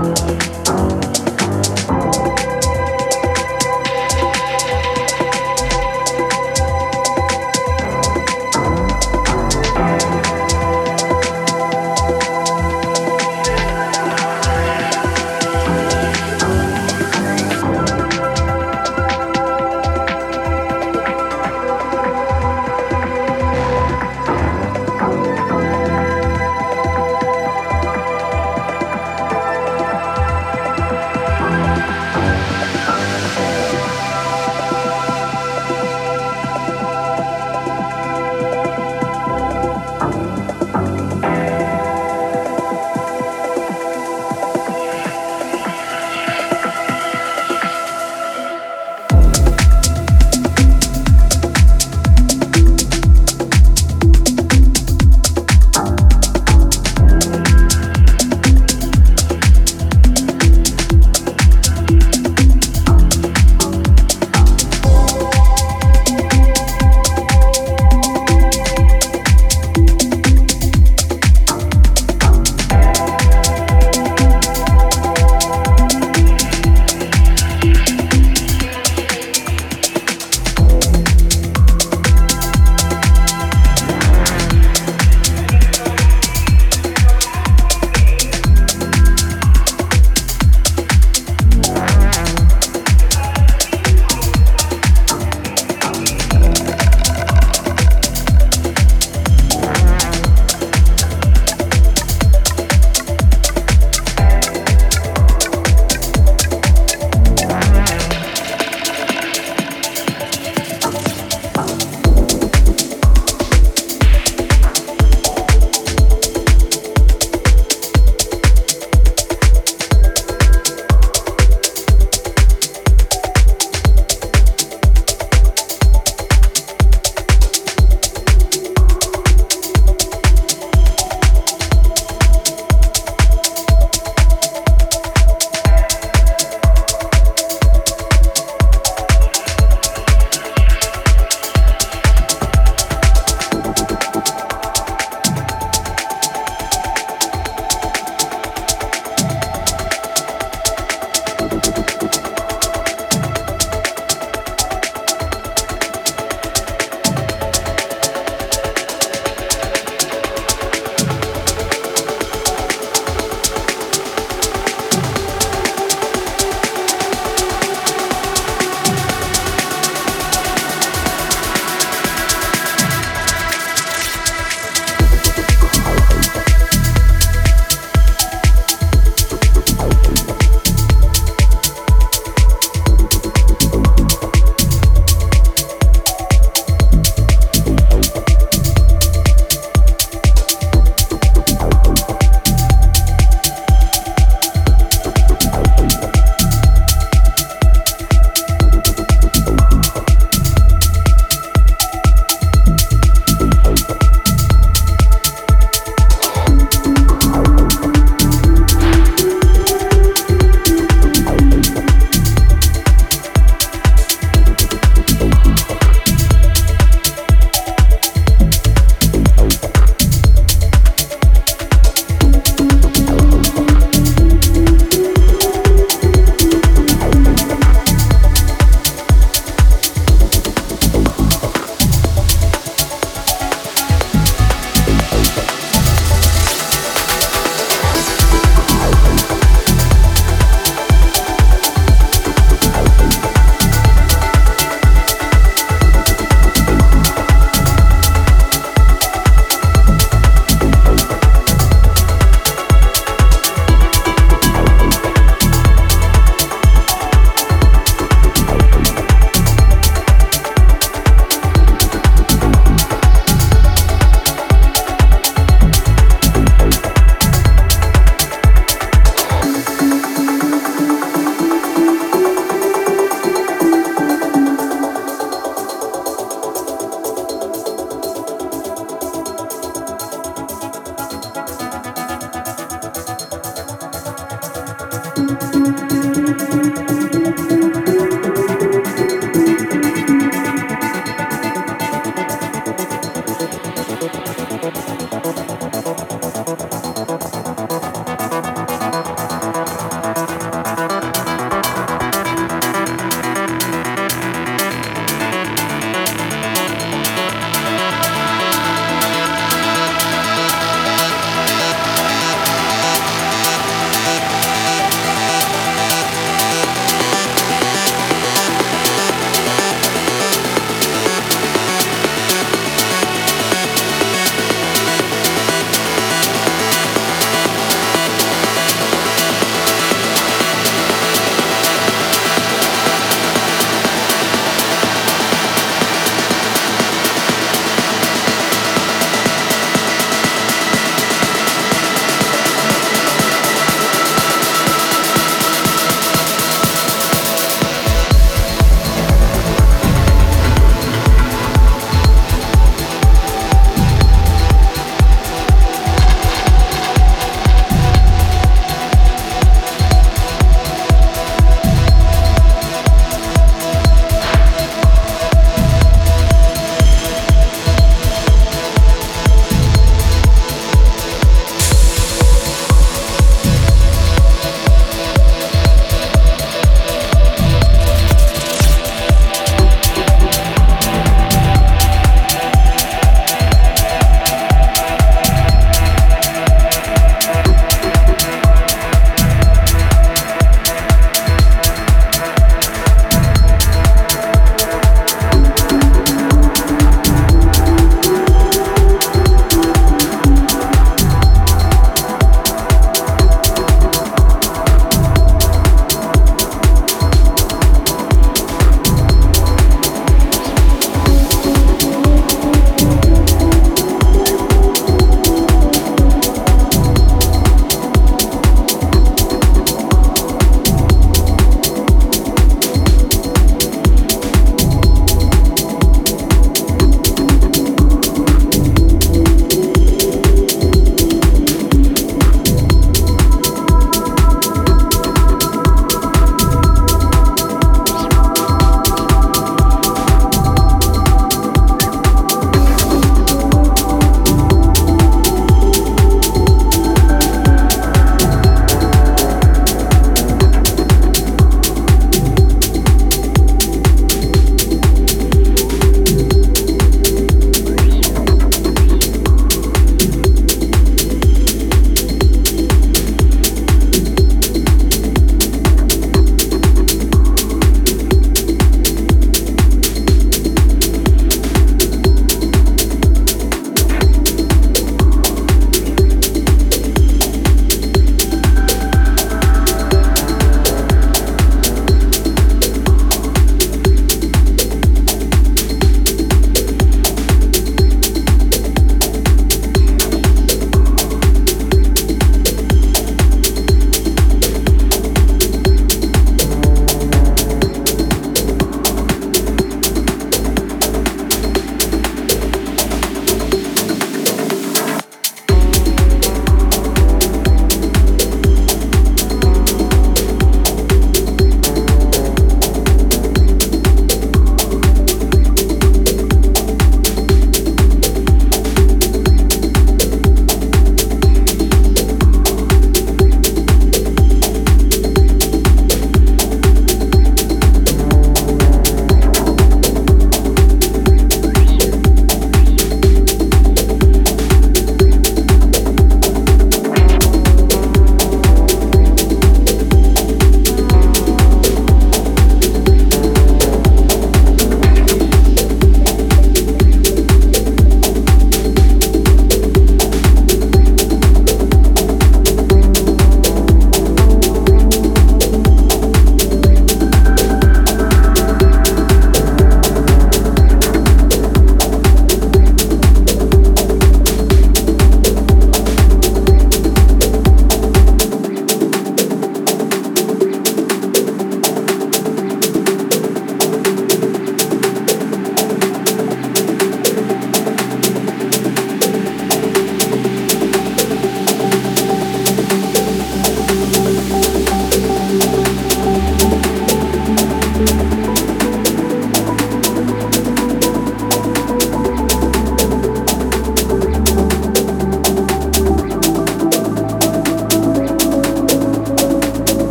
Wow.